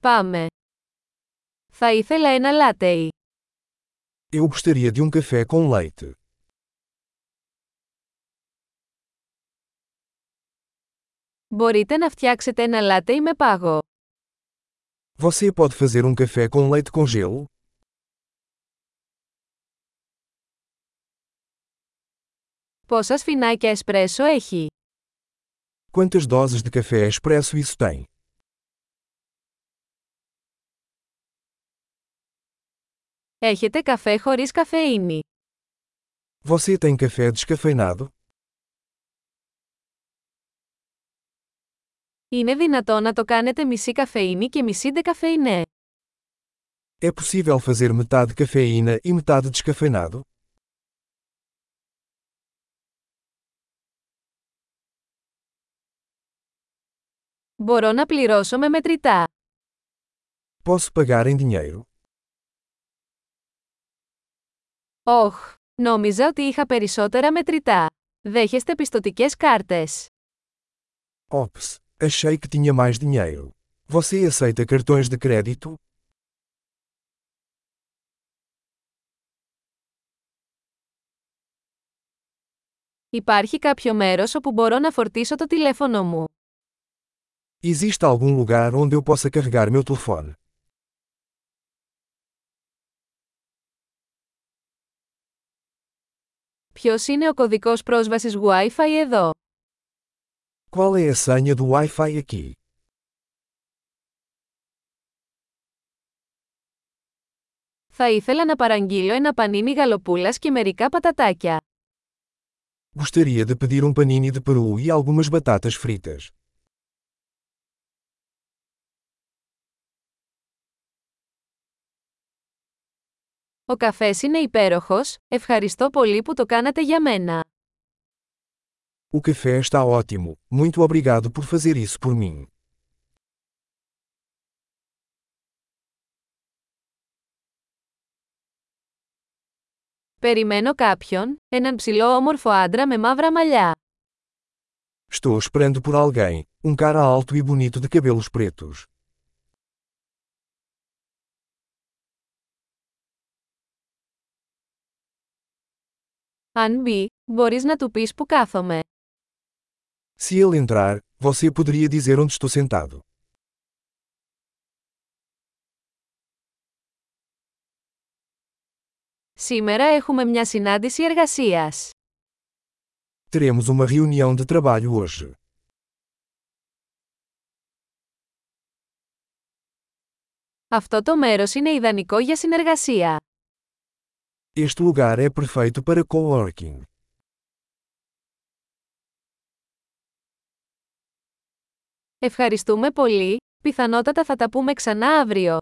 Πάμε. Θα ήθελα ένα λάτεϊ. Eu gostaria de um café com leite. Μπορείτε να φτιάξετε ένα λάτεϊ με πάγο. Você pode fazer um café com leite com gelo? Πόσα σφινάκια εσπρέσο έχει. Quantas doses de café expresso isso tem? Έχετε καφέ χωρίς καφεΐνη. Você tem café descafeinado? Είναι δυνατό να το κάνετε μισή καφεΐνη και μισή ντεκαφεϊνέ. É possível fazer metade cafeína e metade descafeinado? Μπορώ να πληρώσω με μετρητά. Posso pagar em dinheiro? Όχ, νόμιζα ότι είχα περισσότερα μετρητά. Δέχεστε πιστοτικές κάρτες. Ops, achei que tinha mais dinheiro. Você aceita cartões de crédito? Υπάρχει κάποιο μέρος όπου μπορώ να φορτίσω το τηλέφωνο μου. Existe algum lugar onde eu possa carregar meu telefone? Ποιος είναι ο κωδικός πρόσβασης Wi-Fi εδώ; Qual é a senha do Wi-Fi aqui? Θα ήθελα να παραγγείλω ένα πανίνι γαλοπούλας και μερικά πατατάκια. Gostaria de pedir um panini de peru e algumas batatas fritas. Ο καφές είναι υπέροχος, ευχαριστώ πολύ που το κάνατε για μένα. O café está ótimo, muito obrigado por fazer isso por mim. Περιμένω κάποιον, έναν ψηλό όμορφο άντρα με μαύρα μαλλιά. Estou esperando por alguém, um cara alto e bonito de cabelos pretos. Αν μπει, μπορείς να του πεις που κάθομαι. Se ele entrar, você poderia dizer onde estou sentado. Σήμερα έχουμε μια συνάντηση εργασίας. Teremos uma reunião de trabalho hoje. Αυτό το μέρος είναι ιδανικό για συνεργασία. Este lugar é perfeito para coworking. Ευχαριστούμε πολύ, πιθανότατα θα τα πούμε ξανά αύριο.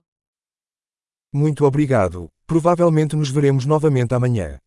Muito obrigado. Provavelmente nos veremos novamente amanhã.